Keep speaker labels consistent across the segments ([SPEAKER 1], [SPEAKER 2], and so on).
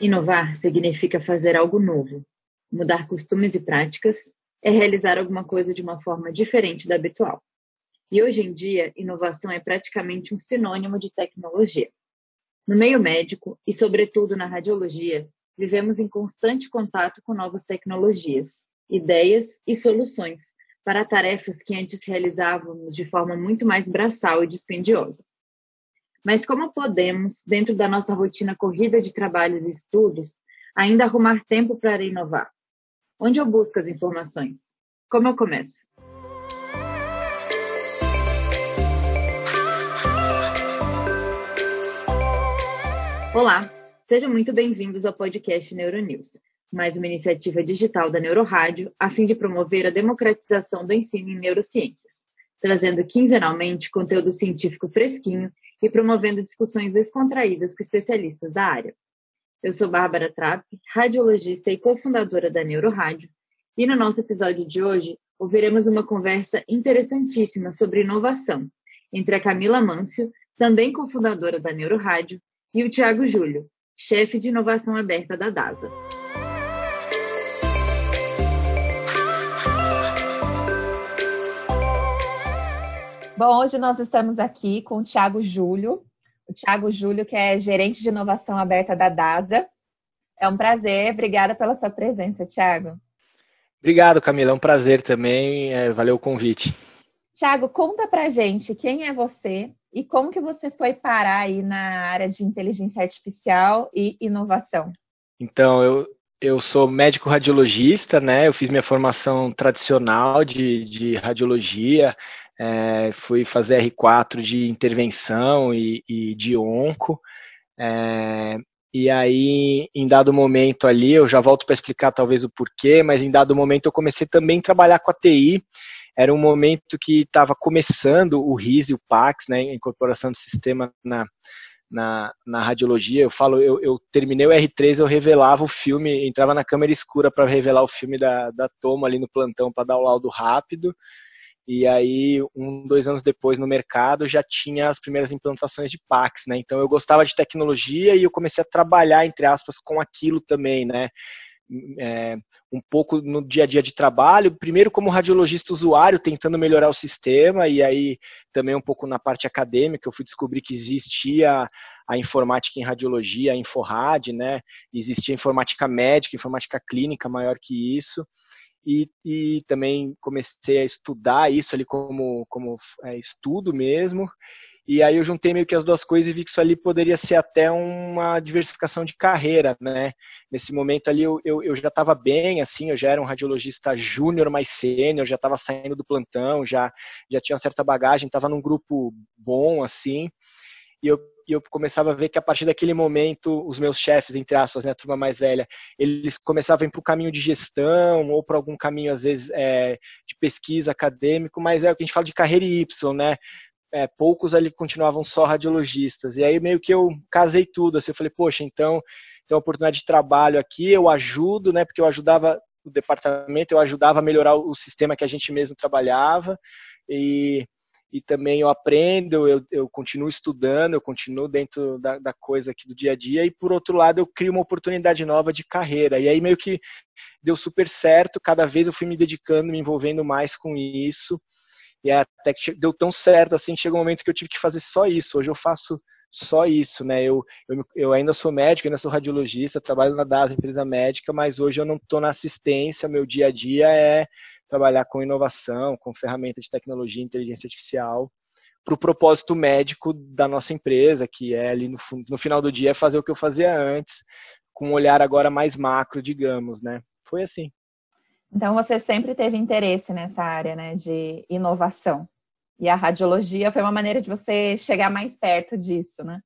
[SPEAKER 1] Inovar significa fazer algo novo, mudar costumes e práticas, é realizar alguma coisa de uma forma diferente da habitual. E hoje em dia, inovação é praticamente um sinônimo de tecnologia. No meio médico e, sobretudo, na radiologia, vivemos em constante contato com novas tecnologias, ideias e soluções para tarefas que antes realizávamos de forma muito mais braçal e dispendiosa. Mas como podemos, dentro da nossa rotina corrida de trabalhos e estudos, ainda arrumar tempo para inovar? Onde eu busco as informações? Como eu começo? Olá, sejam muito bem-vindos ao podcast Neuronews, mais uma iniciativa digital da Neurorádio a fim de promover a democratização do ensino em neurociências, trazendo quinzenalmente conteúdo científico fresquinho e promovendo discussões descontraídas com especialistas da área. Eu sou Bárbara Trapp, radiologista e cofundadora da Neurorádio, e no nosso episódio de hoje ouviremos uma conversa interessantíssima sobre inovação entre a Camila Mâncio, também cofundadora da Neurorádio, e o Tiago Júlio, chefe de inovação aberta da DASA. Bom, hoje nós estamos aqui com o Tiago Júlio. O Tiago Júlio, que é gerente de inovação aberta da DASA. É um prazer, obrigada pela sua presença, Tiago.
[SPEAKER 2] Obrigado, Camila, é um prazer também, é, valeu o convite.
[SPEAKER 1] Tiago, conta pra gente quem é você e como que você foi parar aí na área de inteligência artificial e inovação.
[SPEAKER 2] Então, eu, eu sou médico radiologista, né? Eu fiz minha formação tradicional de, de radiologia, é, fui fazer R4 de intervenção e, e de onco. É, e aí, em dado momento ali, eu já volto para explicar talvez o porquê, mas em dado momento eu comecei também a trabalhar com a TI. Era um momento que estava começando o RIS e o PAX, né, a incorporação do sistema na, na, na radiologia. Eu falo, eu, eu, terminei o R3, eu revelava o filme, entrava na câmera escura para revelar o filme da, da Toma ali no plantão para dar o laudo rápido. E aí, um, dois anos depois, no mercado, já tinha as primeiras implantações de Pax, né? Então, eu gostava de tecnologia e eu comecei a trabalhar, entre aspas, com aquilo também, né? É, um pouco no dia a dia de trabalho, primeiro como radiologista usuário, tentando melhorar o sistema, e aí também um pouco na parte acadêmica, eu fui descobrir que existia a informática em radiologia, a Inforrad, né? Existia informática médica, informática clínica maior que isso e, e também comecei a estudar isso ali como, como é, estudo mesmo. E aí eu juntei meio que as duas coisas e vi que isso ali poderia ser até uma diversificação de carreira, né? Nesse momento ali eu, eu, eu já estava bem, assim, eu já era um radiologista júnior mais sênior, já estava saindo do plantão, já, já tinha uma certa bagagem, estava num grupo bom, assim, e eu e eu começava a ver que a partir daquele momento os meus chefes, entre aspas, né, a turma mais velha, eles começavam a ir para o caminho de gestão ou para algum caminho, às vezes, é, de pesquisa acadêmico, mas é o que a gente fala de carreira Y, né? É, poucos ali continuavam só radiologistas. E aí meio que eu casei tudo, assim, eu falei, poxa, então tem uma oportunidade de trabalho aqui, eu ajudo, né? Porque eu ajudava o departamento, eu ajudava a melhorar o sistema que a gente mesmo trabalhava. E e também eu aprendo, eu, eu continuo estudando, eu continuo dentro da, da, coisa aqui do dia a dia, e por outro lado eu crio uma oportunidade nova de carreira. E aí meio que deu super certo, cada vez eu fui me dedicando, me envolvendo mais com isso, e até que deu tão certo assim, chegou um momento que eu tive que fazer só isso. Hoje eu faço só isso, né? Eu, eu, eu ainda sou médico, ainda sou radiologista, trabalho na DAS, empresa médica, mas hoje eu não estou na assistência, meu dia a dia é trabalhar com inovação, com ferramenta de tecnologia e inteligência artificial para o propósito médico da nossa empresa, que é ali no, no final do dia fazer o que eu fazia antes, com um olhar agora mais macro, digamos, né? Foi assim.
[SPEAKER 1] Então você sempre teve interesse nessa área, né, de inovação. E a radiologia foi uma maneira de você chegar mais perto disso, né?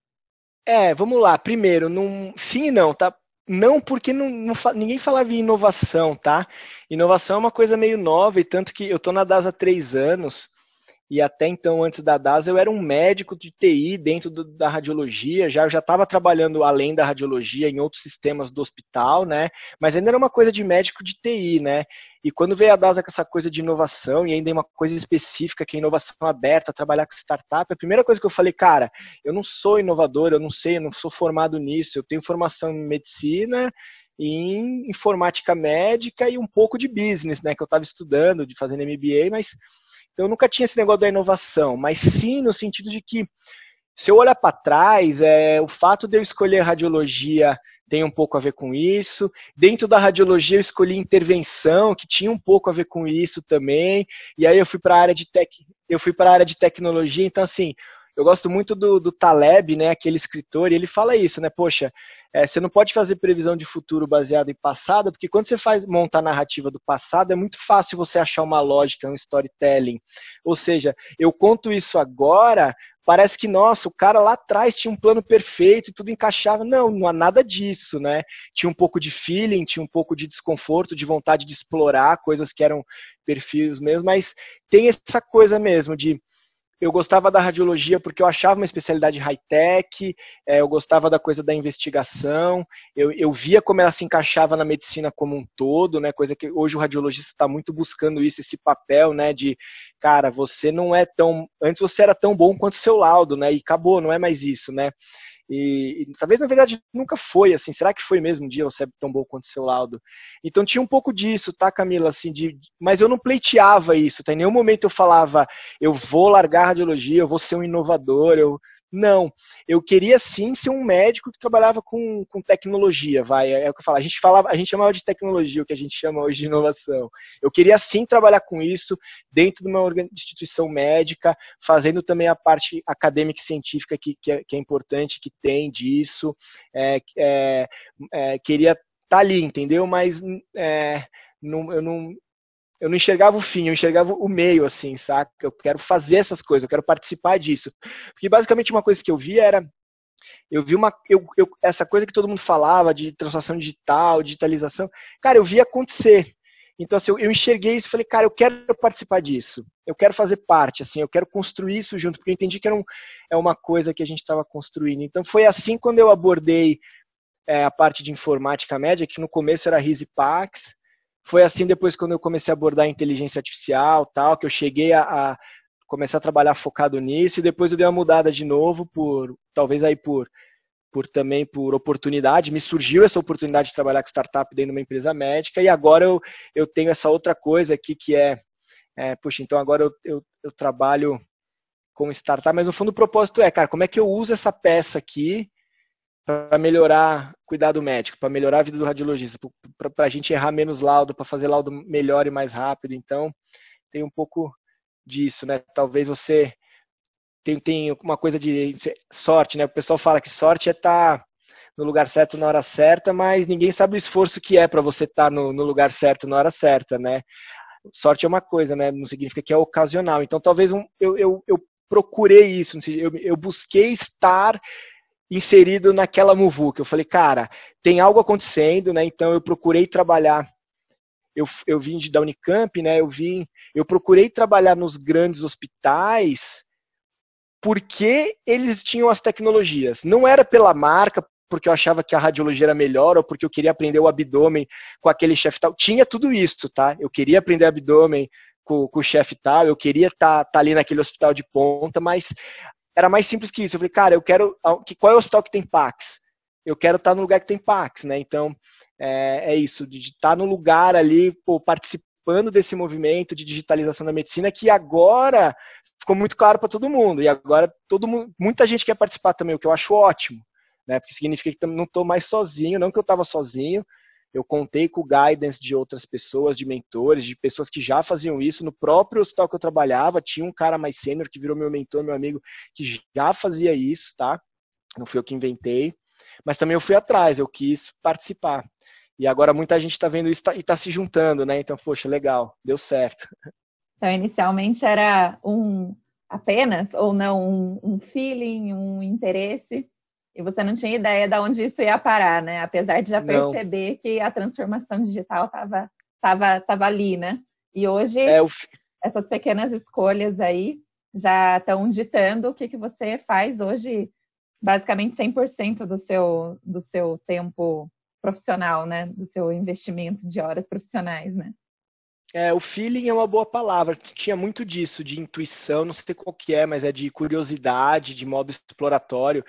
[SPEAKER 2] É, vamos lá. Primeiro, não, sim e não, tá? Não, porque não, não, ninguém falava em inovação, tá? Inovação é uma coisa meio nova, e tanto que eu estou na DAS há três anos, e até então, antes da DAS, eu era um médico de TI dentro do, da radiologia, já já estava trabalhando além da radiologia em outros sistemas do hospital, né? Mas ainda era uma coisa de médico de TI, né? E quando veio a DASA com essa coisa de inovação, e ainda uma coisa específica, que é inovação aberta, trabalhar com startup, a primeira coisa que eu falei, cara, eu não sou inovador, eu não sei, eu não sou formado nisso, eu tenho formação em medicina, em informática médica e um pouco de business, né, que eu estava estudando, de fazendo MBA, mas então eu nunca tinha esse negócio da inovação, mas sim no sentido de que se eu olhar para trás, é, o fato de eu escolher radiologia tem um pouco a ver com isso. Dentro da radiologia eu escolhi intervenção, que tinha um pouco a ver com isso também. E aí eu fui para a área de tec... eu fui para a área de tecnologia, então assim, eu gosto muito do, do Taleb, né, aquele escritor, e ele fala isso, né, poxa, é, você não pode fazer previsão de futuro baseado em passado, porque quando você faz monta a narrativa do passado, é muito fácil você achar uma lógica, um storytelling. Ou seja, eu conto isso agora, parece que, nossa, o cara lá atrás tinha um plano perfeito e tudo encaixava. Não, não há nada disso, né? Tinha um pouco de feeling, tinha um pouco de desconforto, de vontade de explorar coisas que eram perfis mesmo, mas tem essa coisa mesmo de eu gostava da radiologia porque eu achava uma especialidade high-tech, é, eu gostava da coisa da investigação, eu, eu, via como ela se encaixava na medicina como um todo, né, coisa que hoje o radiologista está muito buscando isso, esse papel, né, de, cara, você não é tão, antes você era tão bom quanto seu laudo, né, e acabou, não é mais isso, né, e, e, talvez, na verdade, nunca foi assim. Será que foi mesmo um dia você é tão bom quanto o seu laudo? Então tinha um pouco disso, tá, Camila? Assim, de, mas eu não pleiteava isso, tá? Em nenhum momento eu falava, eu vou largar a radiologia, eu vou ser um inovador, eu, não, eu queria sim ser um médico que trabalhava com, com tecnologia, vai, é, é o que eu falo, a gente falava, a gente chamava de tecnologia, o que a gente chama hoje de inovação. Eu queria sim trabalhar com isso dentro de uma instituição médica, fazendo também a parte acadêmica e científica que, que, é, que é importante, que tem disso, é, é, é queria estar tá ali, entendeu? Mas é, não, eu não, eu não enxergava o fim, eu enxergava o meio, assim, saca? Eu quero fazer essas coisas, eu quero participar disso. Porque basicamente uma coisa que eu via era. Eu vi uma. Eu, eu, essa coisa que todo mundo falava de transformação digital, digitalização. Cara, eu vi acontecer. Então, assim, eu, eu enxerguei isso e falei, cara, eu quero participar disso. Eu quero fazer parte, assim, eu quero construir isso junto, porque eu entendi que era um, é uma coisa que a gente estava construindo. Então, foi assim quando eu abordei é, a parte de informática média, que no começo era RISE Pax, foi assim depois quando eu comecei a abordar inteligência artificial, tal, que eu cheguei a, a começar a trabalhar focado nisso e depois eu dei uma mudada de novo por talvez aí por por também por oportunidade, me surgiu essa oportunidade de trabalhar com startup dentro de uma empresa médica e agora eu, eu tenho essa outra coisa aqui que é, é puxa, então agora eu, eu, eu trabalho com startup, mas no fundo o propósito é, cara, como é que eu uso essa peça aqui para melhorar cuidado médico, para melhorar a vida do radiologista, para a gente errar menos laudo, para fazer laudo melhor e mais rápido. Então, tem um pouco disso, né? Talvez você tem, tem uma coisa de sorte, né? O pessoal fala que sorte é estar tá no lugar certo na hora certa, mas ninguém sabe o esforço que é para você estar tá no, no lugar certo na hora certa, né? Sorte é uma coisa, né? Não significa que é ocasional. Então, talvez um, eu, eu, eu procurei isso, eu, eu busquei estar inserido naquela muvuca. Eu falei, cara, tem algo acontecendo, né? Então eu procurei trabalhar. Eu, eu vim de, da Unicamp, né? Eu vim, eu procurei trabalhar nos grandes hospitais porque eles tinham as tecnologias. Não era pela marca, porque eu achava que a radiologia era melhor ou porque eu queria aprender o abdômen com aquele chefe tal. Tinha tudo isso, tá? Eu queria aprender abdômen com, com o chefe tal, eu queria estar tá, tá ali naquele hospital de ponta, mas era mais simples que isso. Eu falei, cara, eu quero. Qual é o hospital que tem Pax? Eu quero estar no lugar que tem Pax, né? Então, é, é isso, de estar no lugar ali, pô, participando desse movimento de digitalização da medicina, que agora ficou muito claro para todo mundo. E agora todo mundo, muita gente quer participar também, o que eu acho ótimo, né? Porque significa que não estou mais sozinho, não que eu estava sozinho, eu contei com o guidance de outras pessoas, de mentores, de pessoas que já faziam isso. No próprio hospital que eu trabalhava, tinha um cara mais sênior que virou meu mentor, meu amigo, que já fazia isso, tá? Não fui eu que inventei. Mas também eu fui atrás, eu quis participar. E agora muita gente está vendo isso e está se juntando, né? Então, poxa, legal, deu certo.
[SPEAKER 3] Então, inicialmente era um apenas, ou não, um, um feeling, um interesse e você não tinha ideia de onde isso ia parar, né? Apesar de já perceber não. que a transformação digital estava tava, tava ali, né? E hoje, é, o... essas pequenas escolhas aí já estão ditando o que, que você faz hoje, basicamente 100% do seu, do seu tempo profissional, né? Do seu investimento de horas profissionais, né?
[SPEAKER 2] É, o feeling é uma boa palavra. Tinha muito disso, de intuição, não sei qual que é, mas é de curiosidade, de modo exploratório.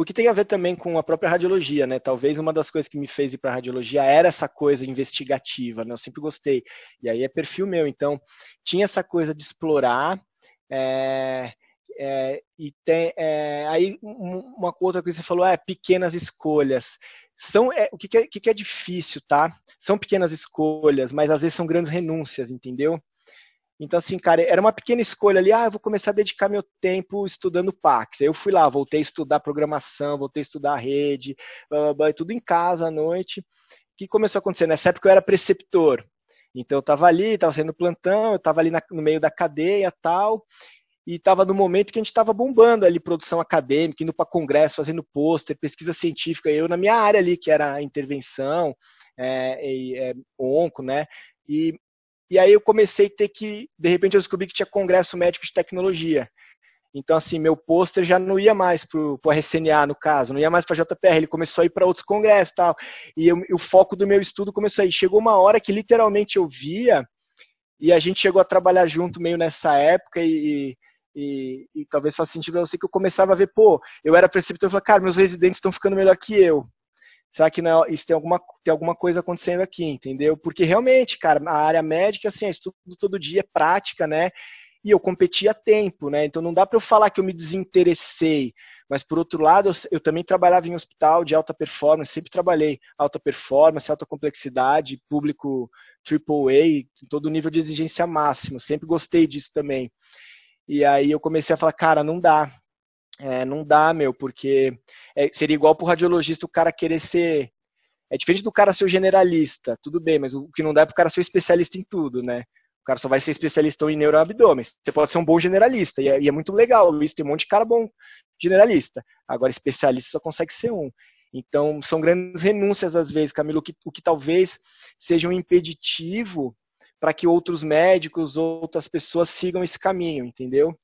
[SPEAKER 2] O que tem a ver também com a própria radiologia, né? Talvez uma das coisas que me fez ir para a radiologia era essa coisa investigativa, né? Eu sempre gostei. E aí é perfil meu, então tinha essa coisa de explorar. É, é, e tem é, aí uma outra coisa que você falou é pequenas escolhas são é, o que, que, é, que, é, difícil, tá? São pequenas escolhas, mas às vezes são grandes renúncias, entendeu? Então, assim, cara, era uma pequena escolha ali, ah, eu vou começar a dedicar meu tempo estudando Pax. Aí eu fui lá, voltei a estudar programação, voltei a estudar rede, blá, blá, blá, tudo em casa à noite. O que começou a acontecer? Nessa época eu era preceptor. Então eu estava ali, estava sendo plantão, eu estava ali na, no meio da cadeia tal, e estava no momento que a gente estava bombando ali produção acadêmica, indo para congresso, fazendo pôster, pesquisa científica, eu na minha área ali, que era intervenção, é, é, onco, né? E, e aí eu comecei a ter que, de repente eu descobri que tinha congresso médico de tecnologia. Então, assim, meu pôster já não ia mais para o RCNA, no caso, não ia mais para a JPR, ele começou a ir para outros congressos e tal. E eu, o foco do meu estudo começou aí. Chegou uma hora que literalmente eu via, e a gente chegou a trabalhar junto meio nessa época, e, e, e, talvez faça sentido para você que eu começava a ver, pô, eu era preceptor e falei, cara, meus residentes estão ficando melhor que eu. Será que não, é, isso tem alguma, tem alguma coisa acontecendo aqui, entendeu? Porque realmente, cara, a área médica, assim, é estudo todo dia, é prática, né? E eu competi a tempo, né? Então não dá para eu falar que eu me desinteressei. Mas por outro lado, eu, eu, também trabalhava em hospital de alta performance, sempre trabalhei alta performance, alta complexidade, público AAA, todo nível de exigência máximo. Sempre gostei disso também. E aí eu comecei a falar, cara, não dá. É, não dá, meu, porque é, seria igual pro radiologista o cara querer ser. É diferente do cara ser o generalista, tudo bem, mas o que não dá é pro cara ser o especialista em tudo, né? O cara só vai ser especialista em neuroabdômen. Você pode ser um bom generalista, e é, e é muito legal. Isso tem um monte de cara bom generalista. Agora, especialista só consegue ser um. Então, são grandes renúncias às vezes, Camilo, que, o que talvez seja um impeditivo para que outros médicos, outras pessoas sigam esse caminho, entendeu?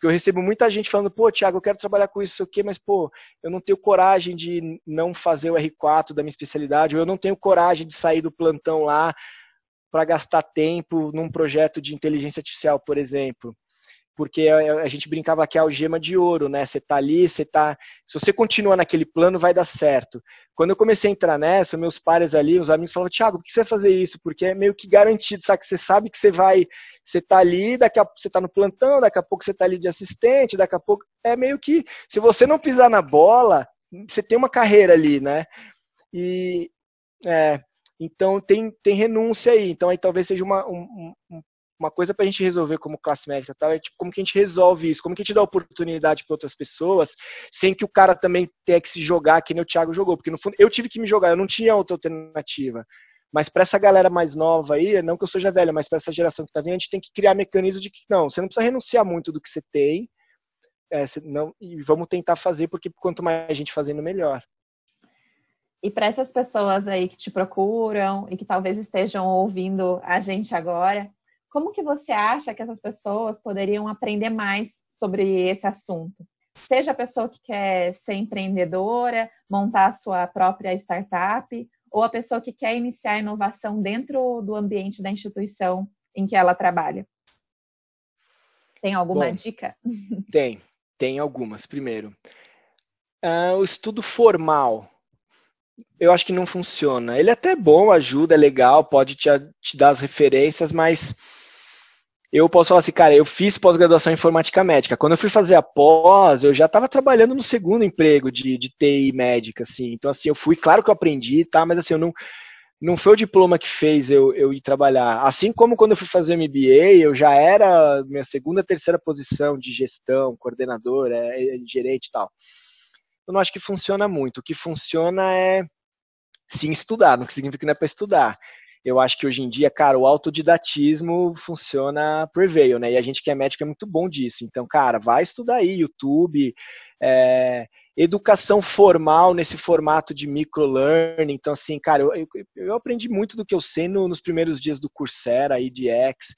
[SPEAKER 2] Porque eu recebo muita gente falando, pô, Tiago, eu quero trabalhar com isso, aqui, mas, pô, eu não tenho coragem de não fazer o R4 da minha especialidade, ou eu não tenho coragem de sair do plantão lá para gastar tempo num projeto de inteligência artificial, por exemplo porque a, gente brincava que é algema de ouro, né? Você tá ali, você tá. Se você continuar naquele plano, vai dar certo. Quando eu comecei a entrar nessa, meus pares ali, os amigos falavam, Thiago, por que você vai fazer isso? Porque é meio que garantido, sabe? Que você sabe que você vai. Você tá ali, daqui a você tá no plantão, daqui a pouco você tá ali de assistente, daqui a pouco. É meio que. Se você não pisar na bola, você tem uma carreira ali, né? E. É, então tem, tem renúncia aí. Então aí talvez seja uma, um, um, uma coisa para a gente resolver como classe médica, tá? é tipo, como que a gente resolve isso, como que a gente dá oportunidade para outras pessoas, sem que o cara também tenha que se jogar, que nem o Thiago jogou, porque no fundo eu tive que me jogar, eu não tinha outra alternativa. Mas para essa galera mais nova aí, não que eu seja velha, mas para essa geração que está vindo, a gente tem que criar mecanismos de que não, você não precisa renunciar muito do que você tem, é, não, e vamos tentar fazer, porque quanto mais gente fazendo, melhor.
[SPEAKER 3] E para essas pessoas aí que te procuram e que talvez estejam ouvindo a gente agora, como que você acha que essas pessoas poderiam aprender mais sobre esse assunto? Seja a pessoa que quer ser empreendedora, montar a sua própria startup, ou a pessoa que quer iniciar a inovação dentro do ambiente da instituição em que ela trabalha. Tem alguma Bom, dica?
[SPEAKER 2] Tem, tem algumas. Primeiro, uh, o estudo formal eu acho que não funciona. Ele é até bom, ajuda, é legal, pode te, te dar as referências, mas eu posso falar assim, cara, eu fiz pós-graduação em informática médica. Quando eu fui fazer a pós, eu já estava trabalhando no segundo emprego de, de TI médica, assim. Então, assim, eu fui, claro que eu aprendi, tá? Mas, assim, eu não, não foi o diploma que fez eu, eu ir trabalhar. Assim como quando eu fui fazer o MBA, eu já era minha segunda, terceira posição de gestão, coordenador, é, é, gerente e tal. Eu não acho que funciona muito. O que funciona é sim estudar, não significa que não é para estudar eu acho que hoje em dia, cara, o autodidatismo funciona prevail, né? E a gente que é médico é muito bom disso. Então, cara, vai estudar aí, YouTube, é, educação formal nesse formato de microlearning. Então, assim, cara, eu, eu aprendi muito do que eu sei no, nos primeiros dias do Coursera, IDX.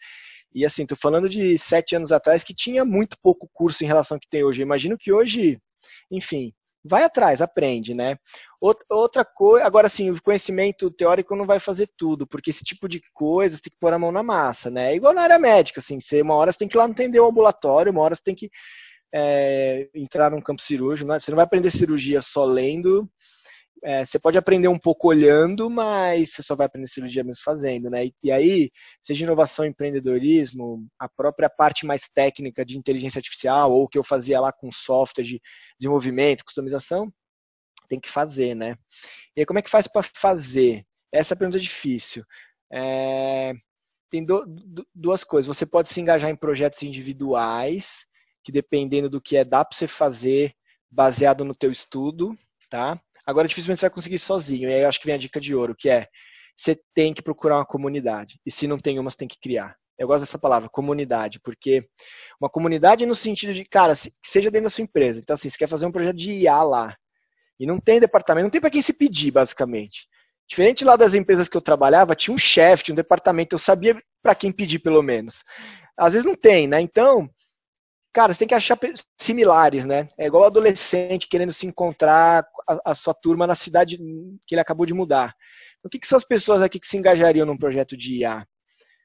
[SPEAKER 2] E assim, tô falando de sete anos atrás que tinha muito pouco curso em relação ao que tem hoje. Eu imagino que hoje, enfim, vai atrás, aprende, né? Outra coisa, agora sim, o conhecimento teórico não vai fazer tudo, porque esse tipo de coisa você tem que pôr a mão na massa, né? É igual na área médica, assim, você, uma hora você tem que ir lá entender o ambulatório, uma hora você tem que é, entrar num campo cirúrgico, né? você não vai aprender cirurgia só lendo, é, você pode aprender um pouco olhando, mas você só vai aprender cirurgia mesmo fazendo, né? E, e, aí, seja inovação, empreendedorismo, a própria parte mais técnica de inteligência artificial, ou o que eu fazia lá com software de desenvolvimento, customização, tem que fazer, né? E aí, como é que faz para fazer? Essa é pergunta difícil. É, tem do, do, duas coisas. Você pode se engajar em projetos individuais, que dependendo do que é, dá para você fazer baseado no teu estudo, tá? Agora, dificilmente você vai conseguir sozinho. E aí acho que vem a dica de ouro, que é você tem que procurar uma comunidade. E se não tem uma, você tem que criar. Eu gosto dessa palavra, comunidade, porque uma comunidade no sentido de, cara, seja dentro da sua empresa. Então, assim, você quer fazer um projeto de IA lá. E não tem departamento, não tem para quem se pedir, basicamente. Diferente lá das empresas que eu trabalhava, tinha um chefe, tinha um departamento, eu sabia para quem pedir, pelo menos. Às vezes não tem, né? Então, cara, você tem que achar similares, né? É igual adolescente querendo se encontrar a, a sua turma na cidade que ele acabou de mudar. O que, que são as pessoas aqui que se engajariam num projeto de IA?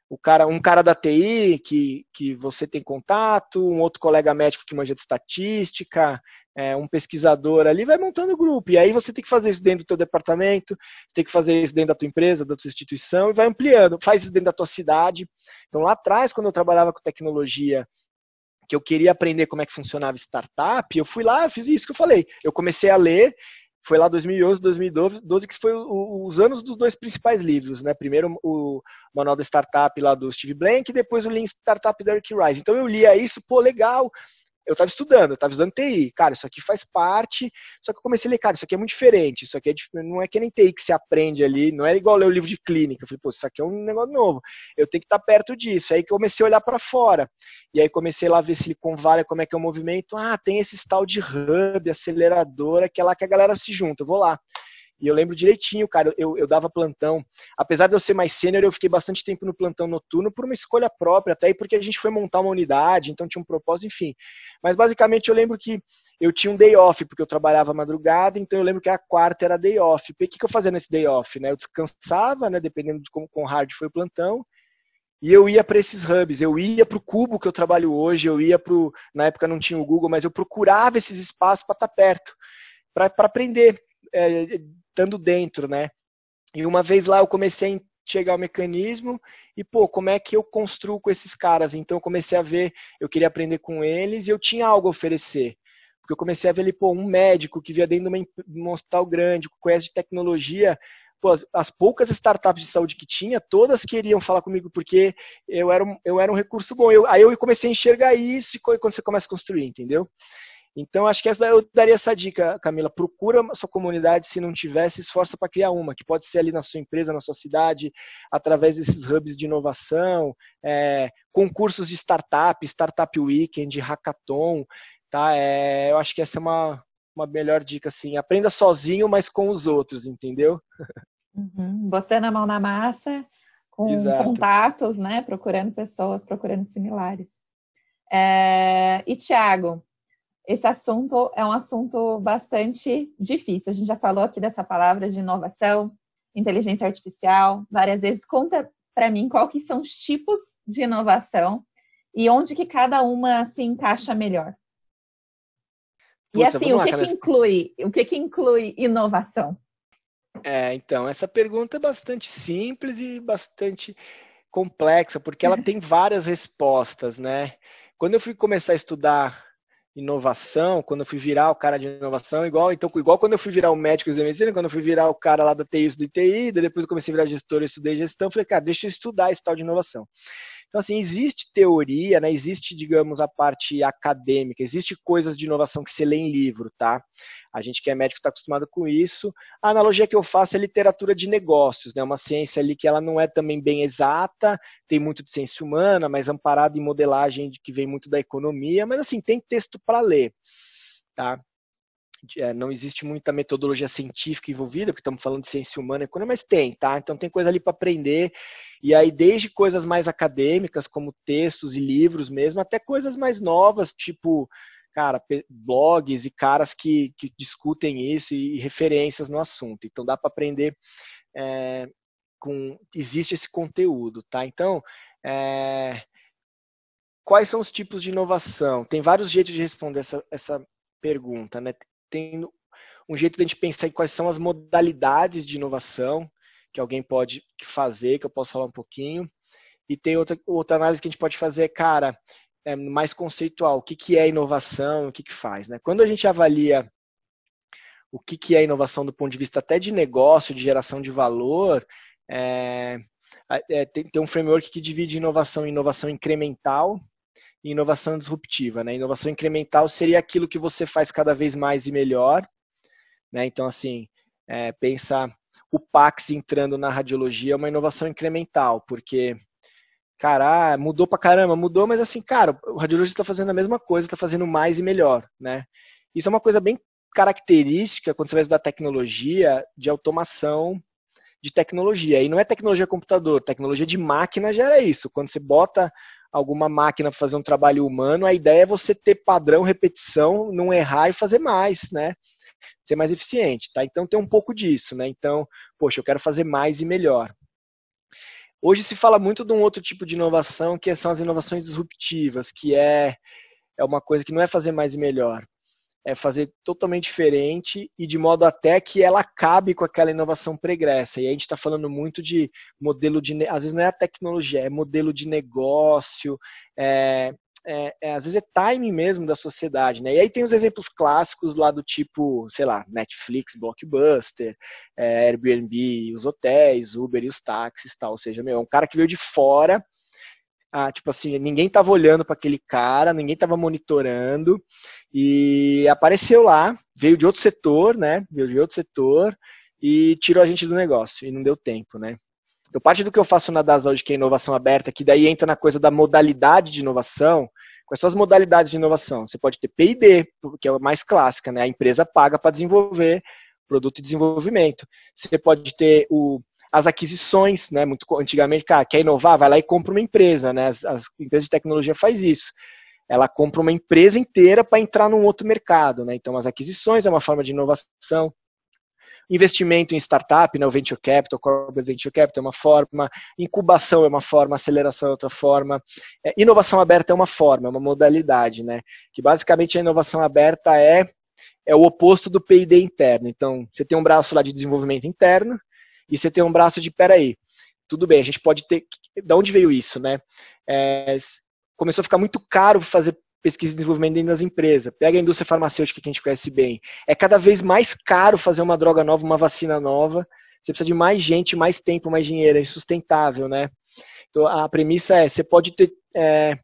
[SPEAKER 2] O cara, um cara da TI que, que você tem contato, um outro colega médico que manja de estatística, é, um pesquisador ali, vai montando o grupo. E aí você tem que fazer isso dentro do teu departamento, você tem que fazer isso dentro da tua empresa, da tua instituição, e vai ampliando. Faz isso dentro da tua cidade. Então lá atrás, quando eu trabalhava com tecnologia que eu queria aprender como é que funcionava startup, eu fui lá, fiz isso que eu falei. Eu comecei a ler, foi lá 2011, 2012, que foi os anos dos dois principais livros, né? Primeiro o Manual da Startup lá do Steve Blank, e depois o Lean Startup da Eric Rice. Então eu lia isso, pô, legal, eu estava estudando, eu estava estudando TI. Cara, isso aqui faz parte. Só que eu comecei a ler, cara, isso aqui é muito diferente. Isso aqui é, não é que nem TI que se aprende ali, não é igual ler o livro de clínica. Eu falei, pô, isso aqui é um negócio novo. Eu tenho que estar perto disso. Aí comecei a olhar para fora. E aí comecei lá a ver Silicon Valley, como é que é o movimento. Ah, tem esse tal de hub, aceleradora, que é lá que a galera se junta. Eu vou lá. E eu lembro direitinho, cara, eu, eu dava plantão. Apesar de eu ser mais sênior, eu fiquei bastante tempo no plantão noturno por uma escolha própria, até porque a gente foi montar uma unidade, então tinha um propósito, enfim. Mas basicamente eu lembro que eu tinha um day off, porque eu trabalhava madrugada, então eu lembro que a quarta era day off. O que, que eu fazia nesse day off? Né? Eu descansava, né, dependendo de como com hard foi o plantão, e eu ia para esses hubs, eu ia para o Cubo que eu trabalho hoje, eu ia para na época não tinha o Google, mas eu procurava esses espaços para estar tá perto, para aprender. É, estando dentro, né? E uma vez lá eu comecei a chegar ao mecanismo e, pô, como é que eu construo com esses caras? Então eu comecei a ver, eu queria aprender com eles e eu tinha algo a oferecer. Porque eu comecei a ver ali, pô, um médico que via dentro de, um hospital grande, que conhece de tecnologia, pô, as, as, poucas startups de saúde que tinha, todas queriam falar comigo porque eu era um, eu era um recurso bom. Eu, aí eu comecei a enxergar isso quando você começa a construir, entendeu? Então, acho que eu daria essa dica, Camila. Procura a sua comunidade, se não tiver, se esforça para criar uma, que pode ser ali na sua empresa, na sua cidade, através desses hubs de inovação, é, concursos de startup, Startup Weekend, Hackathon, tá? É, eu acho que essa é uma, uma melhor dica, assim. Aprenda sozinho, mas com os outros, entendeu?
[SPEAKER 3] Uhum. Botando a mão na massa, com Exato. contatos, né? Procurando pessoas, procurando similares. É... E, Tiago, esse assunto é um assunto bastante difícil. A gente já falou aqui dessa palavra de inovação, inteligência artificial, várias vezes. Conta para mim qual que são os tipos de inovação e onde que cada uma se encaixa melhor. e assim, o que, que inclui? O que, que inclui inovação?
[SPEAKER 2] É, então, essa pergunta é bastante simples e bastante complexa, porque ela tem várias respostas, né? Quando eu fui começar a estudar inovação, quando eu fui virar o cara de inovação, igual então igual quando eu fui virar o médico de medicina, quando eu fui virar o cara lá da TI do ITI, depois eu comecei a virar gestor, eu estudei gestão, falei, cara, deixa eu estudar esse tal de inovação. Então, assim, existe teoria, né? Existe, digamos, a parte acadêmica, existe coisas de inovação que você lê em livro, tá? A gente que é médico está acostumado com isso. A analogia que eu faço é literatura de negócios, né? Uma ciência ali que ela não é também bem exata, tem muito de ciência humana, mas amparado em modelagem que vem muito da economia, mas assim, tem texto para ler, tá? É, não existe muita metodologia científica envolvida, porque estamos falando de ciência humana e economia, mas tem, tá? Então tem coisa ali para aprender. E aí, desde coisas mais acadêmicas, como textos e livros mesmo, até coisas mais novas, tipo cara, blogs e caras que, que discutem isso e, e referências no assunto. Então dá para aprender é, com existe esse conteúdo, tá? Então é, quais são os tipos de inovação? Tem vários jeitos de responder essa, essa pergunta, né? Tem um jeito de a gente pensar em quais são as modalidades de inovação que alguém pode fazer, que eu posso falar um pouquinho. E tem outra, outra análise que a gente pode fazer, cara, é mais conceitual. O que, que é inovação, o que, que faz. Né? Quando a gente avalia o que, que é inovação do ponto de vista até de negócio, de geração de valor, é, é, tem, tem, um framework que divide inovação em inovação incremental inovação disruptiva. Né? Inovação incremental seria aquilo que você faz cada vez mais e melhor. Né? Então, assim, é, pensa o Pax entrando na radiologia é uma inovação incremental, porque cara, ah, mudou pra caramba, mudou, mas assim, cara, o radiologista está fazendo a mesma coisa, está fazendo mais e melhor, né? Isso é uma coisa bem característica quando você vai estudar tecnologia de automação de tecnologia. E não é tecnologia computador, tecnologia de máquina já era isso. Quando você bota alguma máquina para fazer um trabalho humano, a ideia é você ter padrão, repetição, não errar e fazer mais, né? Ser mais eficiente, tá? Então tem um pouco disso, né? Então, poxa, eu quero fazer mais e melhor. Hoje se fala muito de um outro tipo de inovação, que são as inovações disruptivas, que é, é uma coisa que não é fazer mais e melhor, é fazer totalmente diferente e de modo até que ela cabe com aquela inovação pregressa. E a gente está falando muito de modelo de. Às vezes não é a tecnologia, é modelo de negócio, é, é, é, às vezes é timing mesmo da sociedade, né? E aí tem os exemplos clássicos lá do tipo, sei lá, Netflix, Blockbuster, é, Airbnb, os hotéis, Uber e os táxis, tal. Ou seja, meu, é um cara que veio de fora, ah, tipo assim, ninguém tava olhando para aquele cara, ninguém tava monitorando e apareceu lá, veio de outro setor, né? Veio de outro setor e tirou a gente do negócio e não deu tempo, né? Então, parte do que eu faço na DAS hoje, que é inovação aberta, que daí entra na coisa da modalidade de inovação. Quais são as modalidades de inovação? Você pode ter P&D, que é a mais clássica, né? A empresa paga para desenvolver produto e desenvolvimento. Você pode ter o, as aquisições, né? Muito antigamente, cara, quer inovar, vai lá e compra uma empresa, né? As, as empresas de tecnologia faz isso. Ela compra uma empresa inteira para entrar num outro mercado, né? Então, as aquisições é uma forma de inovação investimento em startup, né, o venture capital, corporate venture capital é uma forma, incubação é uma forma, aceleração é outra forma, é, inovação aberta é uma forma, é uma modalidade, né, que basicamente a inovação aberta é é o oposto do P&D interno. Então, você tem um braço lá de desenvolvimento interno e você tem um braço de, peraí, tudo bem, a gente pode ter, da onde veio isso, né? É, começou a ficar muito caro fazer pesquisa e desenvolvimento dentro das empresas. Pega a indústria farmacêutica que a gente conhece bem. É cada vez mais caro fazer uma droga nova, uma vacina nova. Você precisa de mais gente, mais tempo, mais dinheiro. É insustentável, né? Então, a premissa é, você pode ter é,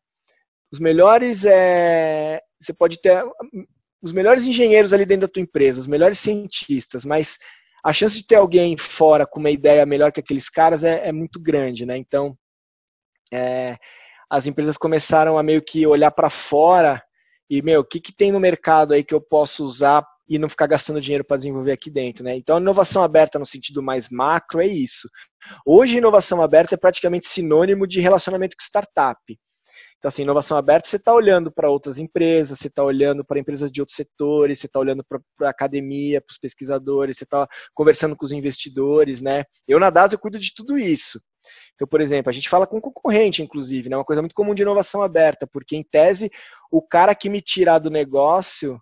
[SPEAKER 2] os melhores, é, você pode ter os melhores engenheiros ali dentro da tua empresa, os melhores cientistas, mas a chance de ter alguém fora com uma ideia melhor que aqueles caras é, é muito grande, né? Então, é, as empresas começaram a meio que olhar para fora e, meu, o que, que tem no mercado aí que eu posso usar e não ficar gastando dinheiro para desenvolver aqui dentro, né? Então, inovação aberta no sentido mais macro é isso. Hoje, inovação aberta é praticamente sinônimo de relacionamento com startup. Então, assim, inovação aberta, você está olhando para outras empresas, você está olhando para empresas de outros setores, você está olhando para a academia, para os pesquisadores, você está conversando com os investidores, né? Eu, na DAS, eu cuido de tudo isso. Então, por exemplo, a gente fala com concorrente, inclusive, né? Uma coisa muito comum de inovação aberta, porque em tese, o cara que me tirar do negócio,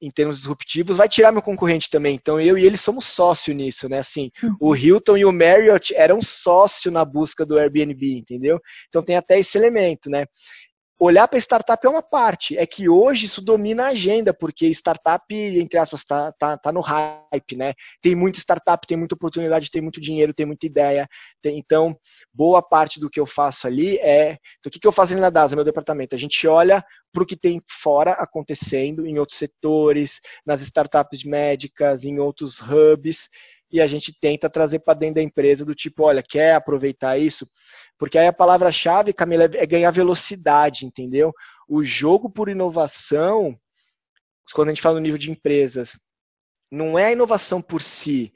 [SPEAKER 2] em termos disruptivos, vai tirar meu concorrente também. Então, eu e ele somos sócio nisso, né? Assim, uhum. o Hilton e o Marriott eram sócio na busca do Airbnb, entendeu? Então, tem até esse elemento, né? Olhar para startup é uma parte. É que hoje isso domina a agenda, porque startup, entre aspas, está tá, tá no hype, né? Tem muita startup, tem muita oportunidade, tem muito dinheiro, tem muita ideia. Tem, então, boa parte do que eu faço ali é. Então, o que, que eu faço ali na DASA, meu departamento? A gente olha para o que tem fora acontecendo, em outros setores, nas startups médicas, em outros hubs, e a gente tenta trazer para dentro da empresa do tipo, olha, quer aproveitar isso? Porque aí a palavra-chave, Camila, é ganhar velocidade, entendeu? O jogo por inovação, quando a gente fala no nível de empresas, não é a inovação por si.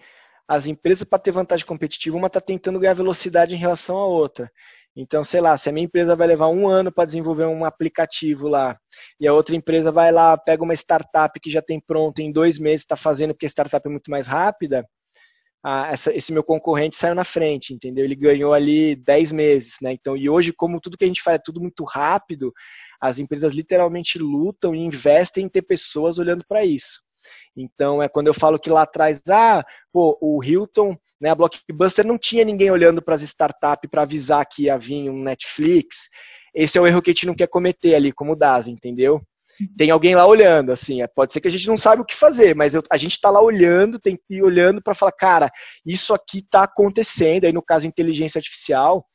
[SPEAKER 2] As empresas, para ter vantagem competitiva, uma está tentando ganhar velocidade em relação à outra. Então, sei lá, se a minha empresa vai levar um ano para desenvolver um aplicativo lá, e a outra empresa vai lá, pega uma startup que já tem pronto em dois meses, está fazendo porque a startup é muito mais rápida, ah, essa, esse meu concorrente saiu na frente, entendeu? Ele ganhou ali dez meses, né? Então, e hoje, como tudo que a gente faz é tudo muito rápido, as empresas literalmente lutam e investem em ter pessoas olhando para isso. Então, é quando eu falo que lá atrás, ah, pô, o Hilton, né, a Blockbuster não tinha ninguém olhando para as startups para avisar que ia vir um Netflix. Esse é o erro que a gente não quer cometer ali, como o DAS, entendeu? Tem alguém lá olhando, assim, é, pode ser que a gente não saiba o que fazer, mas eu, a gente está lá olhando, tem que ir olhando para falar, cara, isso aqui está acontecendo, aí no caso inteligência artificial,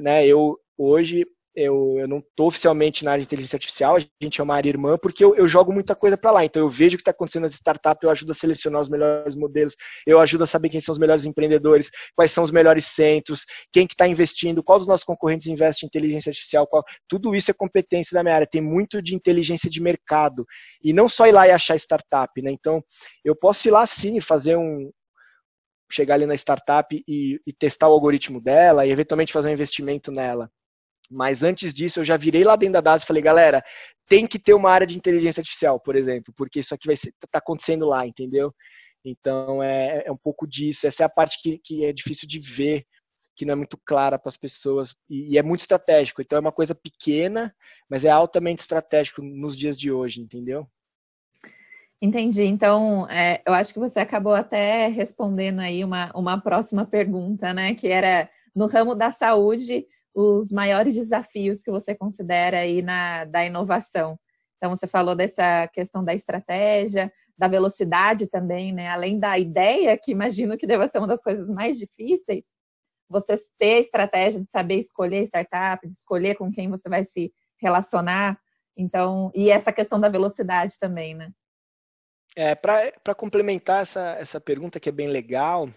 [SPEAKER 2] né, eu hoje eu, eu não estou oficialmente na área de inteligência artificial, a gente é uma área irmã, porque eu, eu jogo muita coisa para lá. Então eu vejo o que está acontecendo nas startups, eu ajudo a selecionar os melhores modelos, eu ajudo a saber quem são os melhores empreendedores, quais são os melhores centros, quem que está investindo, qual dos nossos concorrentes investe em inteligência artificial, qual, tudo isso é competência da minha área. Tem muito de inteligência de mercado. E não só ir lá e achar startup, né? Então, eu posso ir lá sim fazer um, chegar ali na startup e, e, testar o algoritmo dela e eventualmente fazer um investimento nela. Mas antes disso, eu já virei lá dentro da DAS e falei, galera, tem que ter uma área de inteligência artificial, por exemplo, porque isso aqui vai estar tá acontecendo lá, entendeu? Então é, é, um pouco disso. Essa é a parte que, que é difícil de ver, que não é muito clara para as pessoas e, e, é muito estratégico. Então é uma coisa pequena, mas é altamente estratégico nos dias de hoje, entendeu?
[SPEAKER 3] Entendi. Então, é, eu acho que você acabou até respondendo aí uma, uma próxima pergunta, né? Que era no ramo da saúde os maiores desafios que você considera aí na da inovação? Então, você falou dessa questão da estratégia, da velocidade também, né? Além da ideia, que imagino que deva ser uma das coisas mais difíceis, você ter a estratégia de saber escolher startup, de escolher com quem você vai se relacionar. Então, e essa questão da velocidade também, né?
[SPEAKER 2] É, para complementar essa, essa pergunta que é bem legal,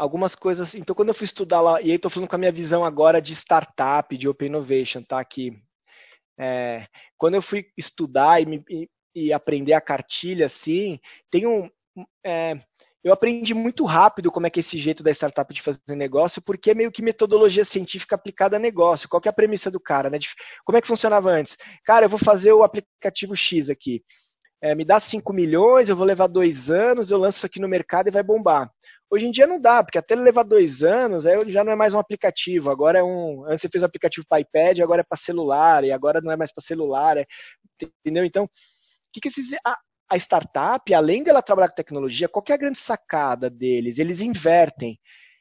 [SPEAKER 2] algumas coisas. Então, quando eu fui estudar lá, e aí estou falando com a minha visão agora de startup, de Open Innovation, tá aqui. É, quando eu fui estudar e, me, e, e, aprender a cartilha, assim, tem um. É, eu aprendi muito rápido como é que é esse jeito da startup de fazer negócio, porque é meio que metodologia científica aplicada a negócio. Qual é a premissa do cara, né? Como é que funcionava antes? Cara, eu vou fazer o aplicativo X aqui. É, me dá 5 milhões, eu vou levar dois anos, eu lanço isso aqui no mercado e vai bombar. Hoje em dia não dá, porque até levar dois anos, aí já não é mais um aplicativo. Agora é um. Antes você fez um aplicativo para iPad, agora é para celular, e agora não é mais para celular. É, entendeu? Então, o que, que esses. A, a startup, além dela trabalhar com tecnologia, qual é a grande sacada deles? Eles invertem.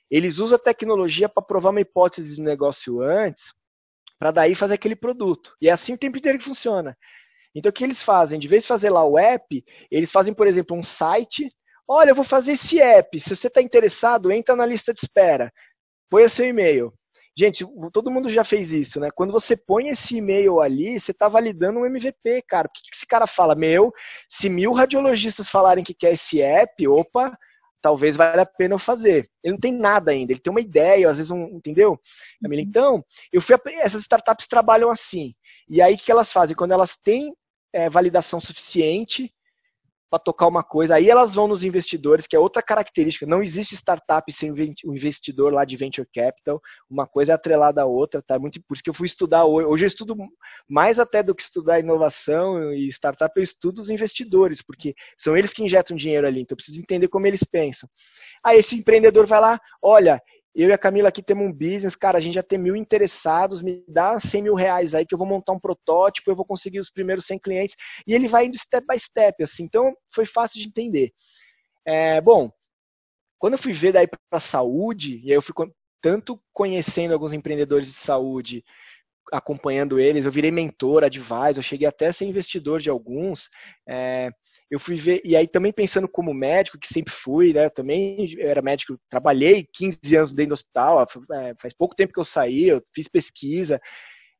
[SPEAKER 2] Eles usam a tecnologia para provar uma hipótese de negócio antes, para daí fazer aquele produto. E é assim o tempo inteiro que funciona. Então, o que eles fazem? De vez de fazer lá o app, eles fazem, por exemplo, um site Olha, eu vou fazer esse app. Se você está interessado, entra na lista de espera. Põe seu e-mail. Gente, todo mundo já fez isso, né? Quando você põe esse e-mail ali, você está validando um MVP, cara. O que esse cara fala? Meu, se mil radiologistas falarem que quer esse app, opa, talvez valha a pena eu fazer. Ele não tem nada ainda, ele tem uma ideia, às vezes um, entendeu? Uhum. Então, eu fui, essas startups trabalham assim. E aí o que elas fazem? Quando elas têm é, validação suficiente, para tocar uma coisa. Aí elas vão nos investidores, que é outra característica. Não existe startup sem um investidor lá de venture capital. Uma coisa é atrelada à outra, tá? Muito por isso que eu fui estudar hoje. Hoje eu estudo mais até do que estudar inovação e startup, eu estudo os investidores, porque são eles que injetam dinheiro ali. Então eu preciso entender como eles pensam. Aí esse empreendedor vai lá, olha, eu e a Camila aqui temos um business, cara, a gente já tem mil interessados, me dá 100 mil reais aí que eu vou montar um protótipo, eu vou conseguir os primeiros 100 clientes. E ele vai indo step by step, assim. Então, foi fácil de entender. É, bom, quando eu fui ver daí para saúde, e aí eu fui tanto conhecendo alguns empreendedores de saúde, acompanhando eles, eu virei mentor, advisor, eu cheguei até a ser investidor de alguns. É, eu fui ver, e aí também pensando como médico, que sempre fui, né? Eu também era médico, trabalhei 15 anos dentro do hospital, é, faz pouco tempo que eu saí, eu fiz pesquisa.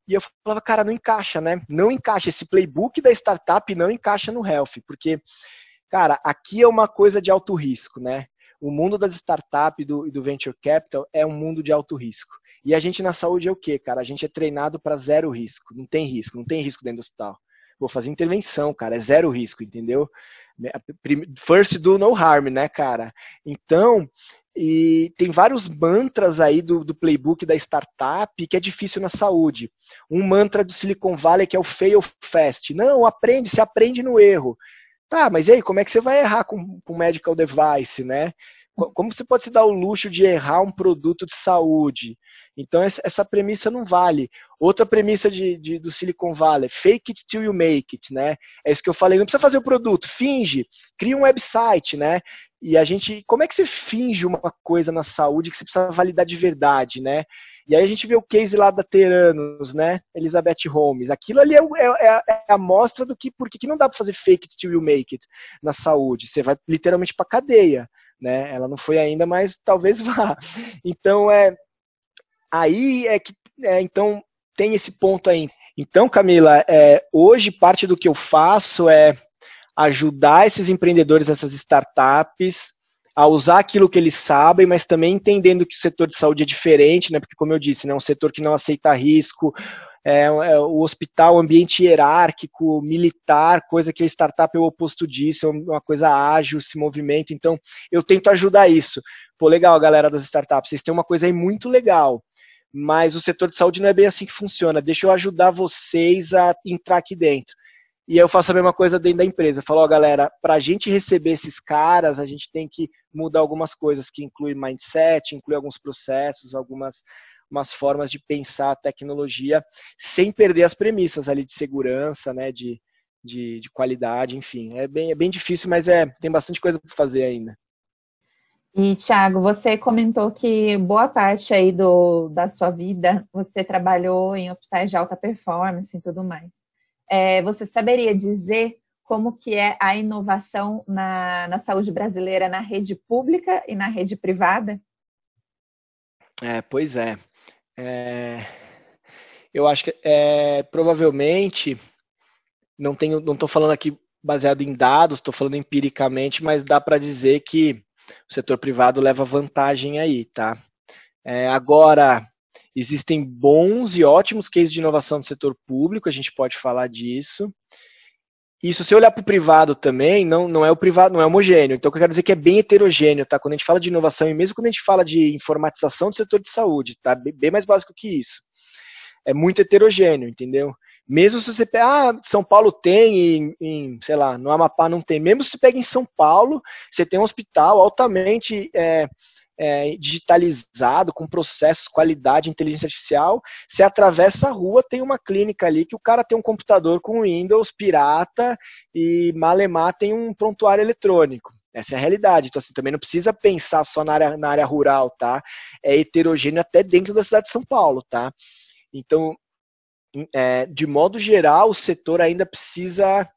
[SPEAKER 2] E eu falava, cara, não encaixa, né? Não encaixa. Esse playbook da startup não encaixa no health, porque, cara, aqui é uma coisa de alto risco, né? O mundo das startups e do, do venture capital é um mundo de alto risco. E a gente na saúde é o quê, cara? A gente é treinado para zero risco. Não tem risco, não tem risco dentro do hospital. Vou fazer intervenção, cara, é zero risco, entendeu? First do no harm, né, cara? Então, e tem vários mantras aí do, do playbook da startup que é difícil na saúde. Um mantra do Silicon Valley que é o fail fast. Não, aprende, se aprende no erro. Tá, mas e aí, como é que você vai errar com, com medical device, né? Como você pode se dar o luxo de errar um produto de saúde? Então, essa premissa não vale. Outra premissa de, de, do Silicon Valley, fake it till you make it, né? É isso que eu falei, não precisa fazer o produto, finge, cria um website, né? E a gente, como é que você finge uma coisa na saúde que você precisa validar de verdade, né? E aí a gente vê o case lá da Teranos, né? Elizabeth Holmes. Aquilo ali é, é, é, é a mostra do que por que não dá para fazer fake it till you make it na saúde. Você vai literalmente para cadeia né? Ela não foi ainda, mas talvez vá. Então é aí é que é, então tem esse ponto aí. Então, Camila, é, hoje parte do que eu faço é ajudar esses empreendedores, essas startups, a usar aquilo que eles sabem, mas também entendendo que o setor de saúde é diferente, né? Porque, como eu disse, né, é um setor que não aceita risco, é, é, o hospital, ambiente hierárquico, militar, coisa que a startup é o oposto disso, é uma coisa ágil, se movimenta. Então, eu tento ajudar isso. Pô, legal, galera das startups, vocês têm uma coisa aí muito legal, mas o setor de saúde não é bem assim que funciona. Deixa eu ajudar vocês a entrar aqui dentro. E eu faço a mesma coisa dentro da empresa. Eu falo, ó, galera, para a gente receber esses caras, a gente tem que mudar algumas coisas, que inclui mindset, inclui alguns processos, algumas umas formas de pensar a tecnologia sem perder as premissas ali de segurança, né, de, de, de qualidade, enfim. É bem, é bem difícil, mas é, tem bastante coisa para fazer ainda.
[SPEAKER 3] E, Thiago, você comentou que boa parte aí do, da sua vida você trabalhou em hospitais de alta performance e tudo mais. É, você saberia dizer como que é a inovação na, na saúde brasileira na rede pública e na rede privada?
[SPEAKER 2] É, pois é. É, eu acho que é, provavelmente não tenho, não estou falando aqui baseado em dados, estou falando empiricamente, mas dá para dizer que o setor privado leva vantagem aí, tá? É, agora existem bons e ótimos cases de inovação do setor público, a gente pode falar disso. E se você olhar para o privado também, não, não é o privado, não é homogêneo. Então, eu quero dizer é que é bem heterogêneo, tá? Quando a gente fala de inovação, e mesmo quando a gente fala de informatização do setor de saúde, tá? Bem mais básico que isso. É muito heterogêneo, entendeu? Mesmo se você pega, ah, São Paulo tem, em, em, sei lá, no Amapá não tem. Mesmo se você pega em São Paulo, você tem um hospital altamente é, é, digitalizado, com processos, qualidade, inteligência artificial. Você atravessa a rua, tem uma clínica ali que o cara tem um computador com Windows pirata e malemar tem um prontuário eletrônico. Essa é a realidade. Então, assim, também não precisa pensar só na área, na área rural, tá? É heterogêneo até dentro da cidade de São Paulo, tá? Então, é, de modo geral, o setor ainda precisa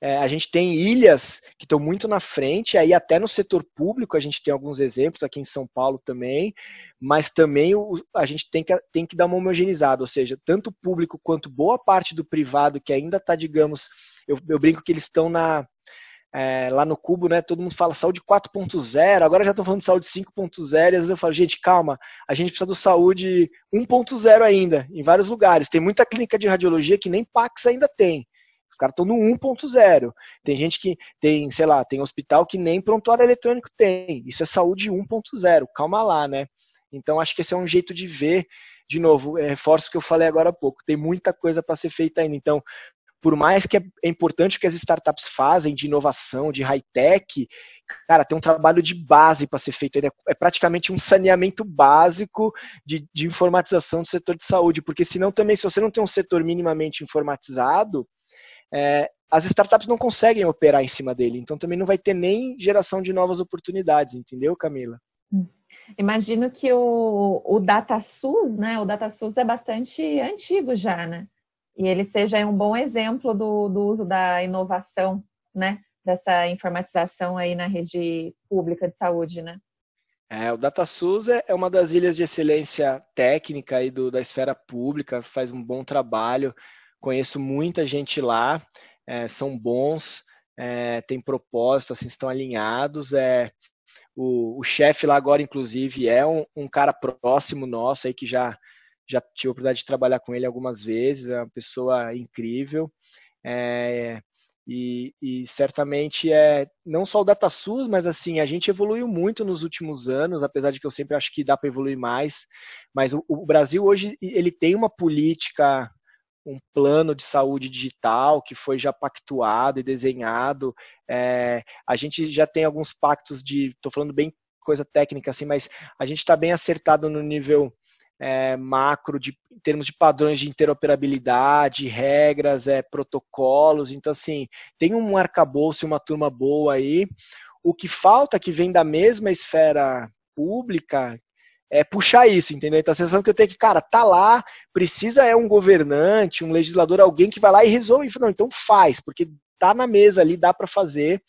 [SPEAKER 2] é, a gente tem ilhas que estão muito na frente, aí até no setor público a gente tem alguns exemplos, aqui em São Paulo também, mas também o, a gente tem que, tem que dar uma homogeneizada, ou seja, tanto o público quanto boa parte do privado que ainda está, digamos, eu, eu, brinco que eles estão na, é, lá no Cubo, né? Todo mundo fala saúde 4.0, agora já estão falando de saúde 5.0, e às vezes eu falo, gente, calma, a gente precisa do saúde 1.0 ainda, em vários lugares. Tem muita clínica de radiologia que nem Pax ainda tem. Os caras estão no 1.0. Tem gente que tem, sei lá, tem hospital que nem prontuário eletrônico tem. Isso é saúde 1.0. Calma lá, né? Então acho que esse é um jeito de ver. De novo, é, reforço o que eu falei agora há pouco. Tem muita coisa para ser feita ainda. Então, por mais que é, é importante o que as startups fazem de inovação, de high-tech, cara, tem um trabalho de base para ser feito. É praticamente um saneamento básico de, de, informatização do setor de saúde, porque senão também, se você não tem um setor minimamente informatizado, é, as startups não conseguem operar em cima dele, então também não vai ter nem geração de novas oportunidades, entendeu, Camila?
[SPEAKER 3] Hum. Imagino que o, o DataSUS, né? O DataSUS é bastante antigo já, né? E ele seja um bom exemplo do, do uso da inovação, né? Dessa informatização aí na rede pública de saúde, né?
[SPEAKER 2] É, o DataSUS é, é uma das ilhas de excelência técnica aí do, da esfera pública, faz um bom trabalho, Conheço muita gente lá, é, são bons, é, têm propósito, assim, estão alinhados. É, o, o chefe lá agora, inclusive, é um, um, cara próximo nosso aí que já, já tive a oportunidade de trabalhar com ele algumas vezes, é uma pessoa incrível. É, E, e, certamente é não só o DataSUS, mas assim, a gente evoluiu muito nos últimos anos, apesar de que eu sempre acho que dá para evoluir mais. Mas o, o, Brasil hoje ele tem uma política, um plano de saúde digital que foi já pactuado e desenhado. É, a gente já tem alguns pactos de, estou falando bem coisa técnica assim, mas a gente está bem acertado no nível é, macro de, em termos de padrões de interoperabilidade, regras, é, protocolos. Então, assim, tem um arcabouço e uma turma boa aí. O que falta, que vem da mesma esfera pública, é puxar isso, entendeu? Então a sensação que eu tenho é que, cara, tá lá, precisa é um governante, um legislador, alguém que vai lá e resolve. Não, então faz, porque tá na mesa ali, dá para fazer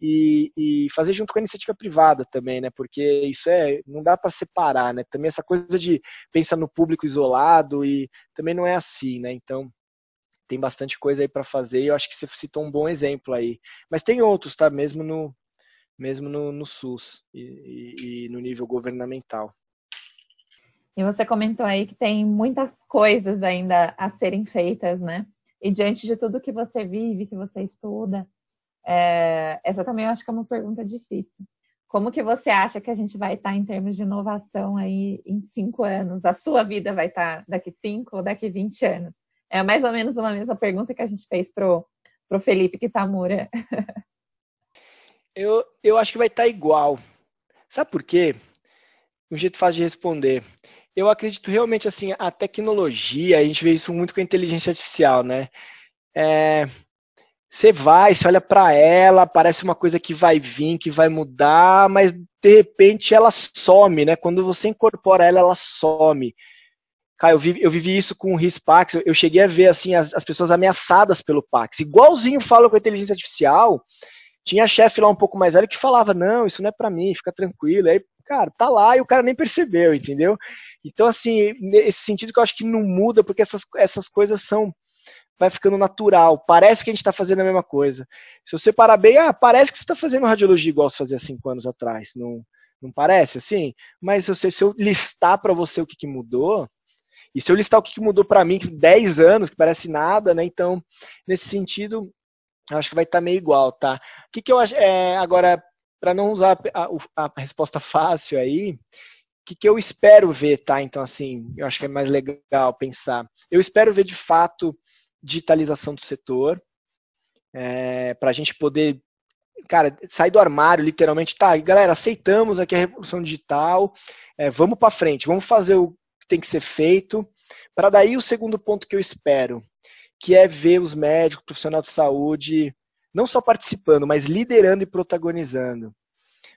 [SPEAKER 2] e, e, fazer junto com a iniciativa privada também, né? Porque isso é não dá para separar, né? Também essa coisa de pensar no público isolado e também não é assim, né? Então tem bastante coisa aí para fazer e eu acho que você citou um bom exemplo aí. Mas tem outros, tá? Mesmo no mesmo no, no SUS e, e, e no nível governamental.
[SPEAKER 3] E você comentou aí que tem muitas coisas ainda a serem feitas, né? E diante de tudo que você vive, que você estuda, é, essa também eu acho que é uma pergunta difícil. Como que você acha que a gente vai estar em termos de inovação aí em cinco anos? A sua vida vai estar daqui cinco ou daqui 20 anos? É mais ou menos uma mesma pergunta que a gente fez pro, pro Felipe Kitamura.
[SPEAKER 2] eu, eu acho que vai estar igual. Sabe por quê? Um jeito fácil de responder. Eu acredito realmente assim, a tecnologia, a gente vê isso muito com a inteligência artificial, né? É, você vai, você olha para ela, parece uma coisa que vai vir, que vai mudar, mas de repente ela some, né? Quando você incorpora ela, ela some. Cara, eu vivi, eu vivi isso com o RIS-Pax, eu cheguei a ver assim as, as pessoas ameaçadas pelo Pax. Igualzinho fala com a inteligência artificial, tinha chefe lá um pouco mais velho que falava, não, isso não é para mim, fica tranquilo. Aí, cara, tá lá e o cara nem percebeu, entendeu? Então, assim, nesse sentido que eu acho que não muda, porque essas, essas coisas são vai ficando natural. Parece que a gente está fazendo a mesma coisa. Se você parar bem, ah, parece que você está fazendo radiologia igual você fazia cinco anos atrás. Não, não parece assim? Mas se, se eu listar para você o que, que mudou, e se eu listar o que, que mudou para mim, que 10 anos, que parece nada, né? Então, nesse sentido, acho que vai estar tá meio igual, tá? O que, que eu acho. É, agora, para não usar a, a, resposta fácil aí, o que, que eu espero ver, tá? Então, assim, eu acho que é mais legal pensar. Eu espero ver de fato digitalização do setor, é, para a gente poder, cara, sair do armário, literalmente, tá, galera, aceitamos aqui a revolução digital, é, vamos para frente, vamos fazer o que tem que ser feito, para daí o segundo ponto que eu espero, que é ver os médicos, profissional de saúde, não só participando, mas liderando e protagonizando.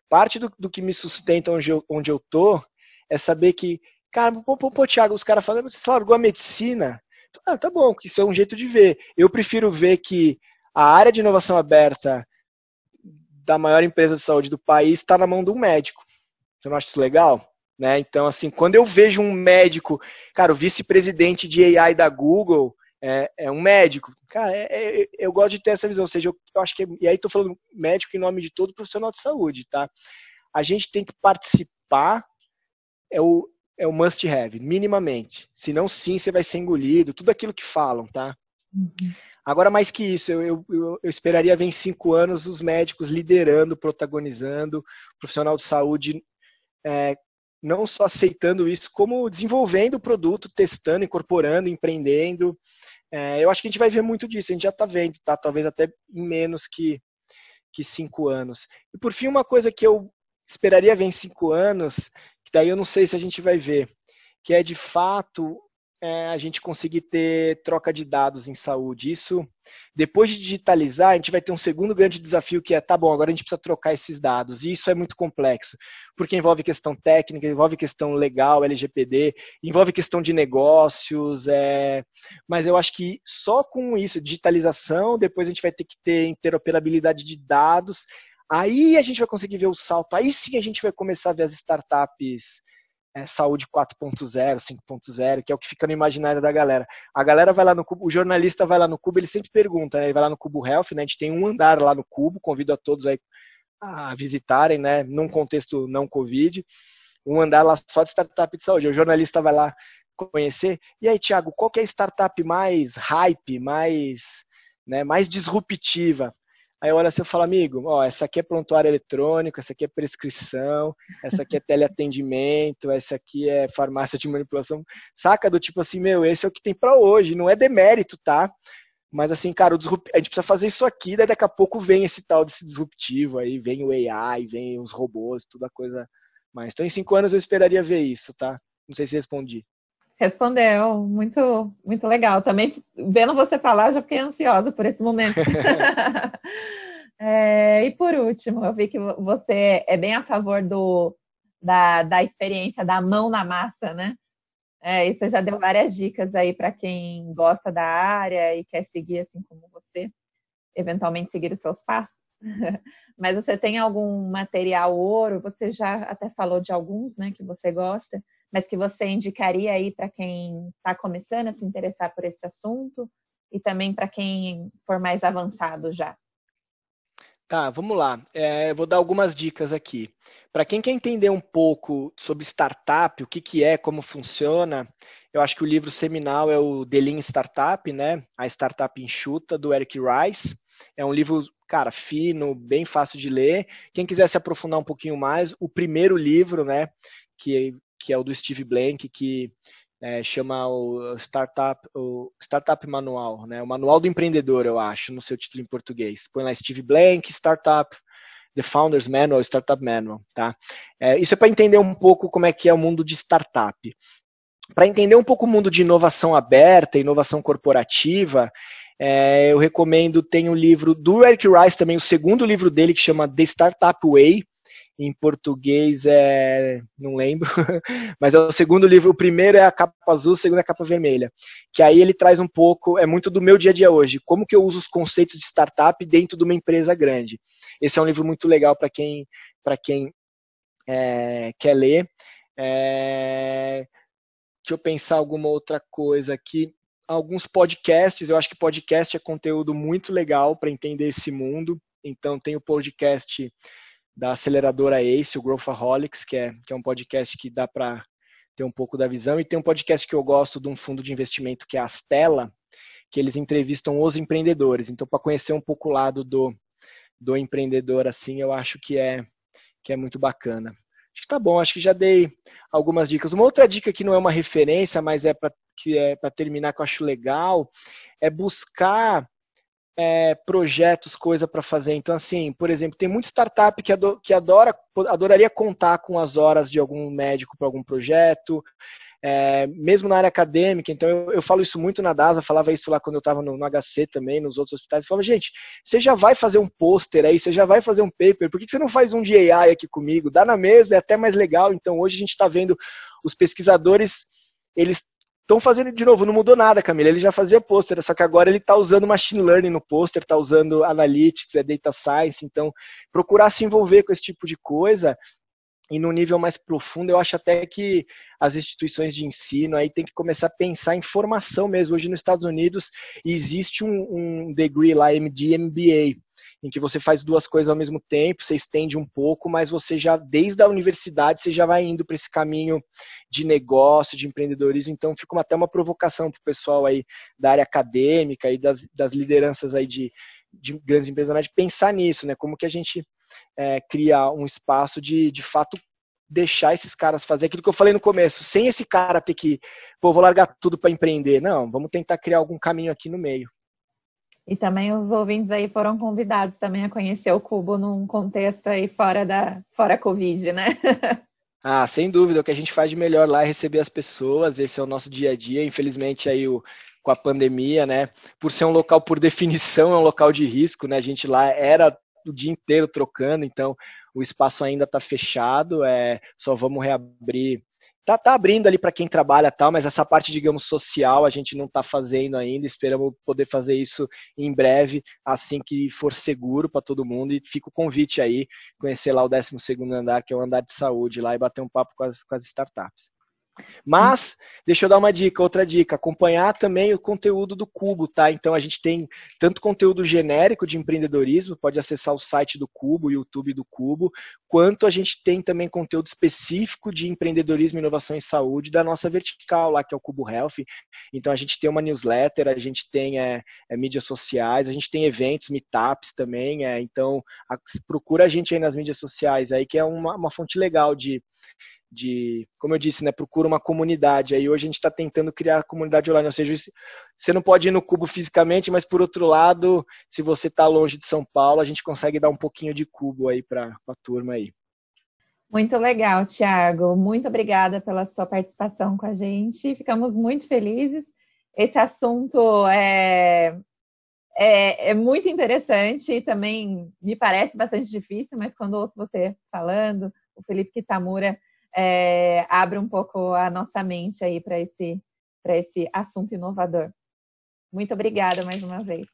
[SPEAKER 2] Parte do, do que me sustenta onde eu, onde eu tô é saber que, cara, pô, pô, pô Thiago, os caras falando, você largou a medicina, ah, tá bom, isso é um jeito de ver. Eu prefiro ver que a área de inovação aberta da maior empresa de saúde do país está na mão de um médico. Você não acha isso legal? Né? Então, assim, quando eu vejo um médico, cara, o vice-presidente de AI da Google é, é um médico, cara, é, é, eu gosto de ter essa visão, ou seja, eu, eu acho que, e aí estou falando médico em nome de todo profissional de saúde, tá? A gente tem que participar, é o, é o must have, minimamente. Se não, sim, você vai ser engolido, tudo aquilo que falam, tá? Uhum. Agora, mais que isso, eu, eu, eu, esperaria ver em cinco anos os médicos liderando, protagonizando, profissional de saúde é, não só aceitando isso, como desenvolvendo o produto, testando, incorporando, empreendendo. É, eu acho que a gente vai ver muito disso, a gente já está vendo, tá? Talvez até em menos que, que cinco anos. E por fim, uma coisa que eu esperaria ver em cinco anos que daí eu não sei se a gente vai ver, que é de fato é, a gente conseguir ter troca de dados em saúde. Isso, depois de digitalizar, a gente vai ter um segundo grande desafio que é, tá bom, agora a gente precisa trocar esses dados. E isso é muito complexo, porque envolve questão técnica, envolve questão legal, LGPD, envolve questão de negócios, é... mas eu acho que só com isso, digitalização, depois a gente vai ter que ter interoperabilidade de dados, Aí a gente vai conseguir ver o salto, aí sim a gente vai começar a ver as startups é, saúde 4.0, 5.0, que é o que fica no imaginário da galera. A galera vai lá no Cubo, o jornalista vai lá no Cubo, ele sempre pergunta, né? Ele vai lá no Cubo Health, né? A gente tem um andar lá no Cubo, convido a todos aí a visitarem, né? Num contexto não Covid, um andar lá só de startup de saúde. O jornalista vai lá conhecer. E aí, Thiago, qual que é a startup mais hype, mais né, mais disruptiva. Aí eu olho assim e falo, amigo, ó, essa aqui é prontuário eletrônico, essa aqui é prescrição, essa aqui é teleatendimento, essa aqui é farmácia de manipulação. Saca do tipo assim, meu, esse é o que tem para hoje, não é demérito, tá? Mas assim, cara, disrupt... a gente precisa fazer isso aqui, daí daqui a pouco vem esse tal desse disruptivo aí, vem o AI, vem os robôs, toda a coisa mais. Então, em cinco anos eu esperaria ver isso, tá? Não sei se respondi.
[SPEAKER 3] Respondeu, muito, muito legal. Também vendo você falar, já fiquei ansiosa por esse momento. é, e por último, eu vi que você é bem a favor do, da, da experiência da mão na massa, né? É, e você já deu várias dicas aí para quem gosta da área e quer seguir assim como você, eventualmente seguir os seus passos. Mas você tem algum material ouro? Você já até falou de alguns, né, que você gosta mas que você indicaria aí para quem está começando a se interessar por esse assunto e também para quem for mais avançado já?
[SPEAKER 2] Tá, vamos lá. É, vou dar algumas dicas aqui. Para quem quer entender um pouco sobre startup, o que, que é, como funciona, eu acho que o livro seminal é o The Lean Startup, né? A Startup Enxuta, do Eric Rice. É um livro, cara, fino, bem fácil de ler. Quem quiser se aprofundar um pouquinho mais, o primeiro livro, né, que que é o do Steve Blank, que é, chama o Startup, o Startup Manual, né? O Manual do Empreendedor, eu acho, no seu título em português. Põe lá Steve Blank, Startup, The Founder's Manual, Startup Manual, tá? É, isso é para entender um pouco como é que é o mundo de startup. Para entender um pouco o mundo de inovação aberta, inovação corporativa, é, eu recomendo, tem o um livro do Eric Rice também, o segundo livro dele, que chama The Startup Way, em português é. não lembro, mas é o segundo livro. O primeiro é a capa azul, o segundo é a capa vermelha. Que aí ele traz um pouco, é muito do meu dia a dia hoje, como que eu uso os conceitos de startup dentro de uma empresa grande. Esse é um livro muito legal para quem, pra quem é, quer ler. É, deixa eu pensar alguma outra coisa aqui. Alguns podcasts, eu acho que podcast é conteúdo muito legal para entender esse mundo. Então tem o podcast da aceleradora ACE, o Growthaholics, que é, que é um podcast que dá para ter um pouco da visão. E tem um podcast que eu gosto de um fundo de investimento que é a Astela, que eles entrevistam os empreendedores. Então, para conhecer um pouco o lado do, do empreendedor, assim, eu acho que é, que é muito bacana. Acho que tá bom, acho que já dei algumas dicas. Uma outra dica que não é uma referência, mas é para que é para terminar que eu acho legal, é buscar é, projetos, coisa para fazer. Então, assim, por exemplo, tem muita startup que, adora, que adora, adoraria contar com as horas de algum médico para algum projeto, é, mesmo na área acadêmica. Então, eu, eu, falo isso muito na DASA, falava isso lá quando eu estava no, no, HC também, nos outros hospitais. Falava, gente, você já vai fazer um pôster aí, você já vai fazer um paper, por que, que você não faz um de AI aqui comigo? Dá na mesma, é até mais legal. Então, hoje a gente está vendo os pesquisadores, eles Estão fazendo de novo, não mudou nada, Camila. Ele já fazia pôster, só que agora ele está usando machine learning no pôster, está usando analytics, é data science. Então, procurar se envolver com esse tipo de coisa e no nível mais profundo, eu acho até que as instituições de ensino aí tem que começar a pensar em formação mesmo. Hoje nos Estados Unidos existe um, um degree lá, MD, MBA, em que você faz duas coisas ao mesmo tempo, você estende um pouco, mas você já, desde a universidade, você já vai indo para esse caminho de negócio, de empreendedorismo, então fica até uma provocação para o pessoal aí da área acadêmica e das, das lideranças aí de, de grandes empresas de pensar nisso, né? Como que a gente é, cria um espaço de, de fato, deixar esses caras fazer aquilo que eu falei no começo, sem esse cara ter que, pô, vou largar tudo para empreender. Não, vamos tentar criar algum caminho aqui no meio.
[SPEAKER 3] E também os ouvintes aí foram convidados também a conhecer o Cubo num contexto aí fora da fora Covid, né?
[SPEAKER 2] ah, sem dúvida, o que a gente faz de melhor lá é receber as pessoas, esse é o nosso dia a dia. Infelizmente aí o com a pandemia, né? Por ser um local por definição é um local de risco, né? A gente lá era o dia inteiro trocando, então o espaço ainda está fechado, é, só vamos reabrir tá, tá abrindo ali para quem trabalha tal, mas essa parte, digamos, social a gente não está fazendo ainda. Esperamos poder fazer isso em breve, assim que for seguro para todo mundo. E fica o convite aí, conhecer lá o 12 andar, que é o andar de saúde, lá e bater um papo com as, com as startups. Mas, deixa eu dar uma dica, outra dica, acompanhar também o conteúdo do Cubo, tá? Então a gente tem tanto conteúdo genérico de empreendedorismo, pode acessar o site do Cubo, o YouTube do Cubo, quanto a gente tem também conteúdo específico de empreendedorismo, inovação e saúde da nossa vertical lá, que é o Cubo Health. Então a gente tem uma newsletter, a gente tem é, é, mídias sociais, a gente tem eventos, meetups também, é, então a, procura a gente aí nas mídias sociais aí, que é uma, uma fonte legal de de, como eu disse, né, procura uma comunidade. Aí hoje a gente está tentando criar a comunidade online, ou seja, você não pode ir no cubo fisicamente, mas por outro lado, se você está longe de São Paulo, a gente consegue dar um pouquinho de cubo aí para a turma aí.
[SPEAKER 3] Muito legal, Tiago. Muito obrigada pela sua participação com a gente. Ficamos muito felizes. Esse assunto é, é, é, muito interessante e também me parece bastante difícil, mas quando ouço você falando, o Felipe Kitamura é, abre um pouco a nossa mente aí para esse, esse assunto inovador. Muito obrigada mais uma vez.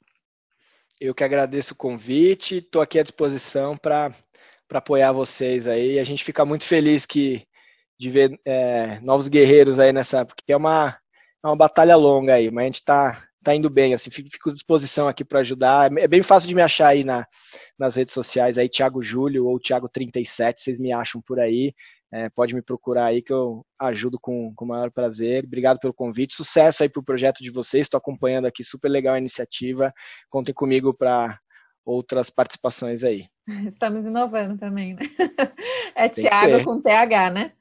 [SPEAKER 2] Eu que agradeço o convite, estou aqui à disposição para apoiar vocês aí. A gente fica muito feliz que, de ver é, novos guerreiros aí nessa, porque é uma, é uma batalha longa aí, mas a gente está tá indo bem, assim, fico, à disposição aqui para ajudar. É bem fácil de me achar aí na, nas redes sociais, aí Thiago Júlio ou Thiago37, vocês me acham por aí. É, pode me procurar aí que eu ajudo com, com o maior prazer. Obrigado pelo convite. Sucesso aí para o projeto de vocês. Estou acompanhando aqui, super legal a iniciativa. Contem comigo para outras participações aí.
[SPEAKER 3] Estamos inovando também, né? É Thiago com TH, né?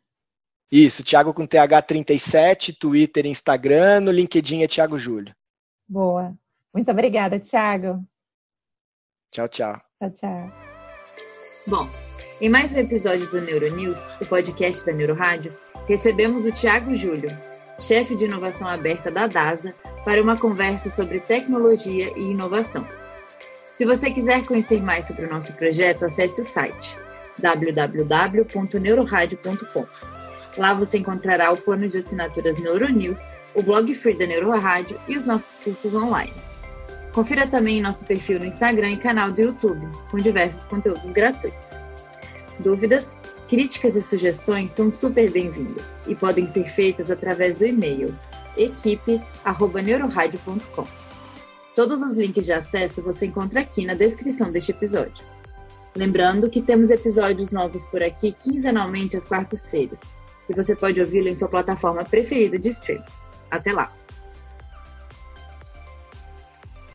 [SPEAKER 2] Isso, Thiago com TH37, Twitter, Instagram, no LinkedIn é Thiago Júlio.
[SPEAKER 3] Boa. Muito obrigada, Thiago.
[SPEAKER 2] Tchau, tchau.
[SPEAKER 3] Tchau, tchau.
[SPEAKER 1] Bom, em mais um episódio do Neuronews, o podcast da Neurorádio, recebemos o Tiago Júlio, chefe de inovação aberta da DASA, para uma conversa sobre tecnologia e inovação. Se você quiser conhecer mais sobre o nosso projeto, acesse o site www.neuroradio.com. Lá você encontrará o plano de assinaturas Neuronews, o blog free da Neurorádio e os nossos cursos online. Confira também nosso perfil no Instagram e canal do YouTube, com diversos conteúdos gratuitos. Dúvidas, críticas e sugestões são super bem-vindas e podem ser feitas através do e-mail equipe@neuroradio.com. Todos os links de acesso você encontra aqui na descrição deste episódio. Lembrando que temos episódios novos por aqui quinzenalmente às quartas-feiras, e você pode ouvi-lo em sua plataforma preferida de streaming. Até lá!